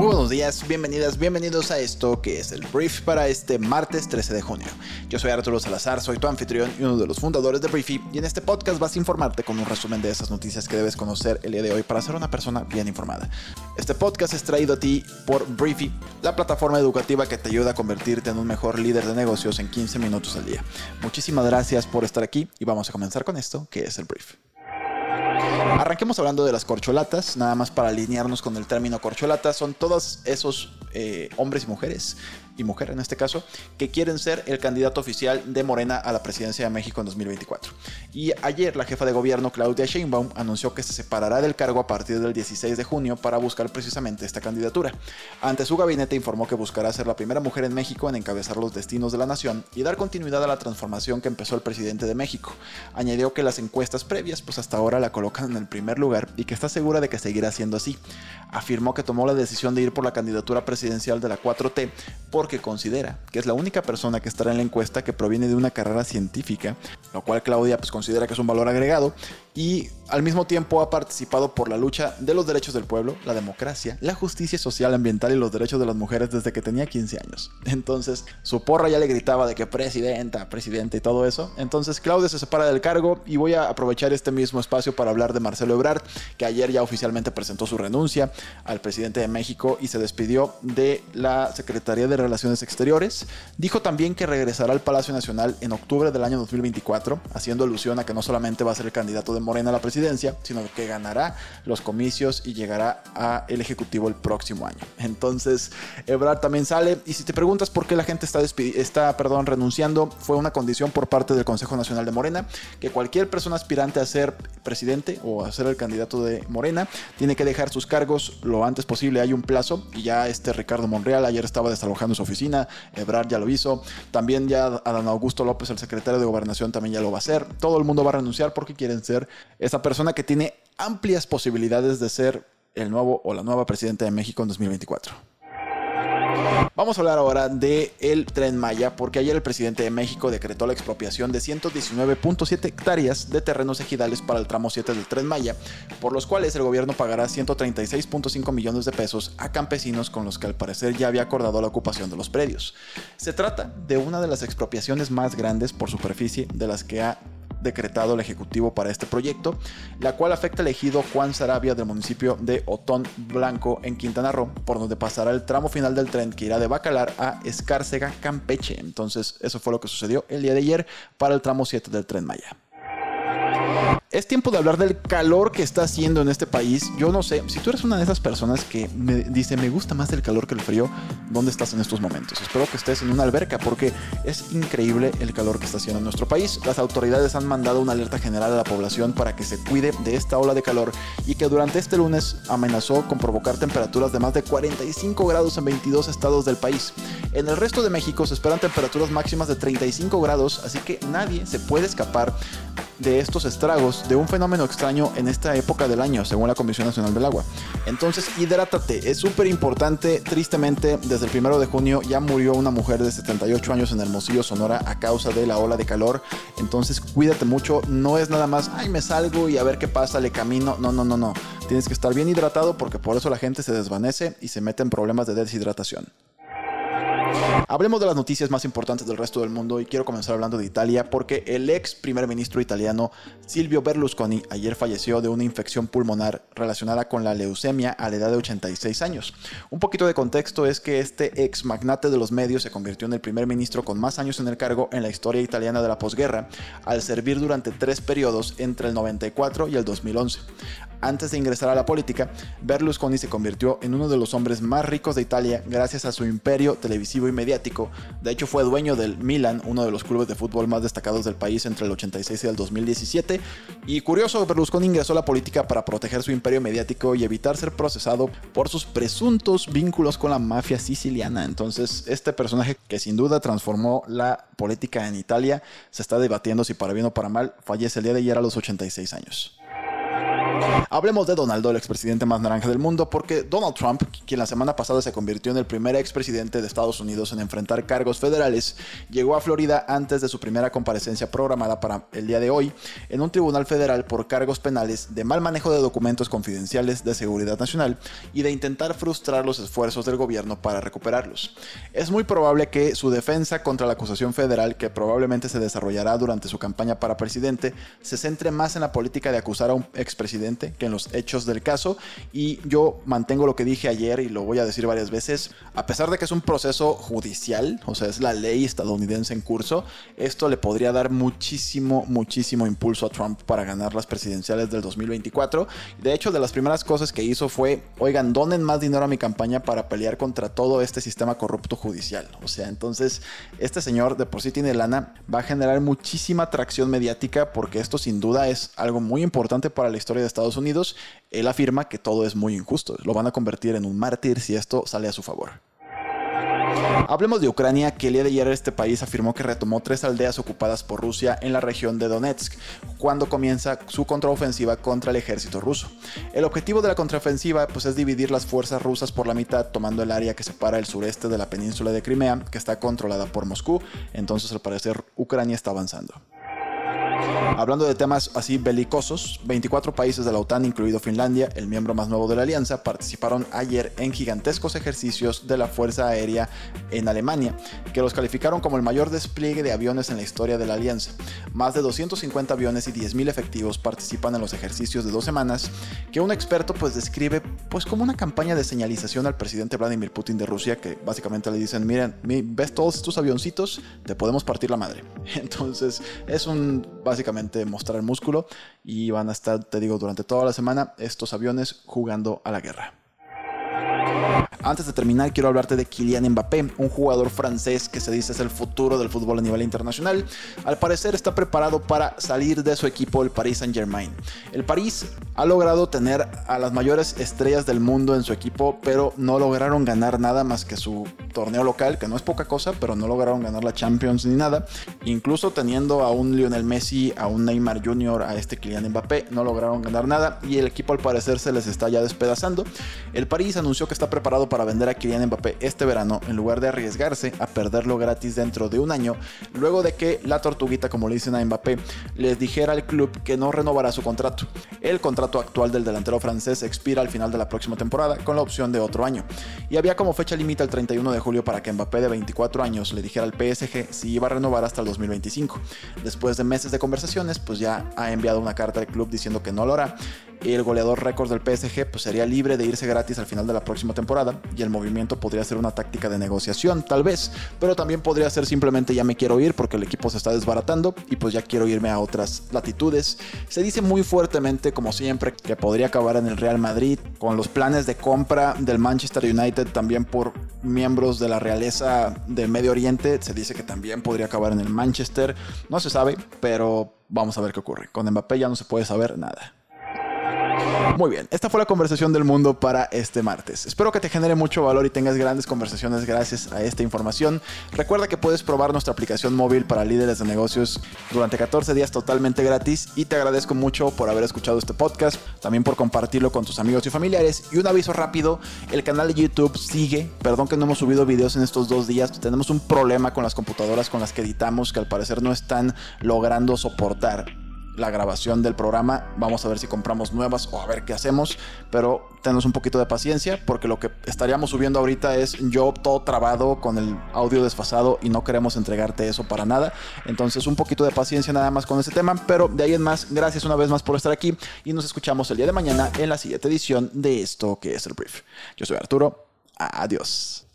Muy buenos días, bienvenidas, bienvenidos a esto que es el brief para este martes 13 de junio. Yo soy Arturo Salazar, soy tu anfitrión y uno de los fundadores de Briefy y en este podcast vas a informarte con un resumen de esas noticias que debes conocer el día de hoy para ser una persona bien informada. Este podcast es traído a ti por Briefy, la plataforma educativa que te ayuda a convertirte en un mejor líder de negocios en 15 minutos al día. Muchísimas gracias por estar aquí y vamos a comenzar con esto que es el brief. Arranquemos hablando de las corcholatas, nada más para alinearnos con el término corcholata, son todos esos eh, hombres y mujeres y mujer en este caso, que quieren ser el candidato oficial de Morena a la presidencia de México en 2024. Y ayer la jefa de gobierno Claudia Sheinbaum anunció que se separará del cargo a partir del 16 de junio para buscar precisamente esta candidatura. Ante su gabinete informó que buscará ser la primera mujer en México en encabezar los destinos de la nación y dar continuidad a la transformación que empezó el presidente de México. Añadió que las encuestas previas pues hasta ahora la colocan en el primer lugar y que está segura de que seguirá siendo así. Afirmó que tomó la decisión de ir por la candidatura presidencial de la 4T porque que considera que es la única persona que estará en la encuesta que proviene de una carrera científica, lo cual Claudia pues considera que es un valor agregado y al mismo tiempo ha participado por la lucha de los derechos del pueblo, la democracia, la justicia social ambiental y los derechos de las mujeres desde que tenía 15 años. Entonces, su porra ya le gritaba de que presidenta, presidente y todo eso. Entonces, Claudia se separa del cargo y voy a aprovechar este mismo espacio para hablar de Marcelo Ebrard, que ayer ya oficialmente presentó su renuncia al presidente de México y se despidió de la Secretaría de Relaciones Exteriores. Dijo también que regresará al Palacio Nacional en octubre del año 2024, haciendo alusión a que no solamente va a ser el candidato de Morena a la presidencia, sino que ganará los comicios y llegará al Ejecutivo el próximo año. Entonces, Ebrard también sale. Y si te preguntas por qué la gente está, está perdón, renunciando, fue una condición por parte del Consejo Nacional de Morena, que cualquier persona aspirante a ser presidente o a ser el candidato de Morena tiene que dejar sus cargos lo antes posible. Hay un plazo y ya este Ricardo Monreal ayer estaba desalojando su oficina, Ebrard ya lo hizo, también ya Adán Augusto López, el secretario de Gobernación, también ya lo va a hacer. Todo el mundo va a renunciar porque quieren ser esa persona que tiene amplias posibilidades de ser el nuevo o la nueva presidenta de México en 2024. Vamos a hablar ahora del el tren Maya, porque ayer el presidente de México decretó la expropiación de 119.7 hectáreas de terrenos ejidales para el tramo 7 del tren Maya, por los cuales el gobierno pagará 136.5 millones de pesos a campesinos con los que al parecer ya había acordado la ocupación de los predios. Se trata de una de las expropiaciones más grandes por superficie de las que ha decretado el Ejecutivo para este proyecto, la cual afecta al ejido Juan Sarabia del municipio de Otón Blanco en Quintana Roo, por donde pasará el tramo final del tren que irá de Bacalar a Escárcega, Campeche. Entonces, eso fue lo que sucedió el día de ayer para el tramo 7 del tren Maya. Es tiempo de hablar del calor que está haciendo en este país. Yo no sé, si tú eres una de esas personas que me dice me gusta más el calor que el frío, ¿dónde estás en estos momentos? Espero que estés en una alberca porque es increíble el calor que está haciendo en nuestro país. Las autoridades han mandado una alerta general a la población para que se cuide de esta ola de calor y que durante este lunes amenazó con provocar temperaturas de más de 45 grados en 22 estados del país. En el resto de México se esperan temperaturas máximas de 35 grados, así que nadie se puede escapar de estos estragos de un fenómeno extraño en esta época del año, según la Comisión Nacional del Agua. Entonces, hidrátate, es súper importante. Tristemente, desde el primero de junio ya murió una mujer de 78 años en Hermosillo, Sonora, a causa de la ola de calor. Entonces, cuídate mucho. No es nada más, ay, me salgo y a ver qué pasa, le camino. No, no, no, no. Tienes que estar bien hidratado porque por eso la gente se desvanece y se mete en problemas de deshidratación. Hablemos de las noticias más importantes del resto del mundo y quiero comenzar hablando de Italia porque el ex primer ministro italiano Silvio Berlusconi ayer falleció de una infección pulmonar relacionada con la leucemia a la edad de 86 años. Un poquito de contexto es que este ex magnate de los medios se convirtió en el primer ministro con más años en el cargo en la historia italiana de la posguerra al servir durante tres periodos entre el 94 y el 2011. Antes de ingresar a la política, Berlusconi se convirtió en uno de los hombres más ricos de Italia gracias a su imperio televisivo y mediático. De hecho, fue dueño del Milan, uno de los clubes de fútbol más destacados del país entre el 86 y el 2017. Y curioso, Berlusconi ingresó a la política para proteger su imperio mediático y evitar ser procesado por sus presuntos vínculos con la mafia siciliana. Entonces, este personaje que sin duda transformó la política en Italia, se está debatiendo si para bien o para mal, fallece el día de ayer a los 86 años. Hablemos de Donaldo, el expresidente más naranja del mundo, porque Donald Trump, quien la semana pasada se convirtió en el primer expresidente de Estados Unidos en enfrentar cargos federales, llegó a Florida antes de su primera comparecencia programada para el día de hoy en un tribunal federal por cargos penales de mal manejo de documentos confidenciales de seguridad nacional y de intentar frustrar los esfuerzos del gobierno para recuperarlos. Es muy probable que su defensa contra la acusación federal, que probablemente se desarrollará durante su campaña para presidente, se centre más en la política de acusar a un expresidente que en los hechos del caso. Y yo mantengo lo que dije ayer y lo voy a decir varias veces. A pesar de que es un proceso judicial, o sea, es la ley estadounidense en curso, esto le podría dar muchísimo, muchísimo impulso a Trump para ganar las presidenciales del 2024. De hecho, de las primeras cosas que hizo fue, oigan, donen más dinero a mi campaña para pelear contra todo este sistema corrupto judicial. O sea, entonces, este señor de por sí tiene lana, va a generar muchísima atracción mediática porque esto sin duda es algo muy importante para la historia de Estados Unidos él afirma que todo es muy injusto. Lo van a convertir en un mártir si esto sale a su favor. Hablemos de Ucrania, que el día de ayer este país afirmó que retomó tres aldeas ocupadas por Rusia en la región de Donetsk, cuando comienza su contraofensiva contra el ejército ruso. El objetivo de la contraofensiva pues, es dividir las fuerzas rusas por la mitad, tomando el área que separa el sureste de la península de Crimea, que está controlada por Moscú. Entonces, al parecer, Ucrania está avanzando. Hablando de temas así belicosos, 24 países de la OTAN, incluido Finlandia, el miembro más nuevo de la alianza, participaron ayer en gigantescos ejercicios de la Fuerza Aérea en Alemania, que los calificaron como el mayor despliegue de aviones en la historia de la alianza. Más de 250 aviones y 10.000 efectivos participan en los ejercicios de dos semanas, que un experto pues describe pues como una campaña de señalización al presidente Vladimir Putin de Rusia, que básicamente le dicen, miren, ves todos estos avioncitos, te podemos partir la madre. Entonces es un básicamente mostrar músculo y van a estar, te digo, durante toda la semana estos aviones jugando a la guerra. Antes de terminar, quiero hablarte de Kylian Mbappé, un jugador francés que se dice es el futuro del fútbol a nivel internacional. Al parecer está preparado para salir de su equipo, el Paris Saint-Germain. El París ha logrado tener a las mayores estrellas del mundo en su equipo, pero no lograron ganar nada más que su torneo local, que no es poca cosa, pero no lograron ganar la Champions ni nada. Incluso teniendo a un Lionel Messi, a un Neymar Jr., a este Kylian Mbappé, no lograron ganar nada y el equipo al parecer se les está ya despedazando. El París anunció que está preparado para vender a Kylian Mbappé este verano en lugar de arriesgarse a perderlo gratis dentro de un año, luego de que la tortuguita, como le dicen a Mbappé, les dijera al club que no renovará su contrato. El contrato actual del delantero francés expira al final de la próxima temporada con la opción de otro año. Y había como fecha límite el 31 de julio para que Mbappé de 24 años le dijera al PSG si iba a renovar hasta el 2025. Después de meses de conversaciones, pues ya ha enviado una carta al club diciendo que no lo hará el goleador récord del PSG pues sería libre de irse gratis al final de la próxima temporada y el movimiento podría ser una táctica de negociación tal vez, pero también podría ser simplemente ya me quiero ir porque el equipo se está desbaratando y pues ya quiero irme a otras latitudes. Se dice muy fuertemente como siempre que podría acabar en el Real Madrid con los planes de compra del Manchester United también por miembros de la realeza del Medio Oriente, se dice que también podría acabar en el Manchester, no se sabe, pero vamos a ver qué ocurre. Con Mbappé ya no se puede saber nada. Muy bien, esta fue la conversación del mundo para este martes. Espero que te genere mucho valor y tengas grandes conversaciones gracias a esta información. Recuerda que puedes probar nuestra aplicación móvil para líderes de negocios durante 14 días totalmente gratis y te agradezco mucho por haber escuchado este podcast, también por compartirlo con tus amigos y familiares. Y un aviso rápido, el canal de YouTube sigue, perdón que no hemos subido videos en estos dos días, tenemos un problema con las computadoras con las que editamos que al parecer no están logrando soportar la grabación del programa. Vamos a ver si compramos nuevas o a ver qué hacemos. Pero tenemos un poquito de paciencia porque lo que estaríamos subiendo ahorita es yo todo trabado con el audio desfasado y no queremos entregarte eso para nada. Entonces un poquito de paciencia nada más con ese tema. Pero de ahí en más, gracias una vez más por estar aquí y nos escuchamos el día de mañana en la siguiente edición de esto que es el brief. Yo soy Arturo. Adiós.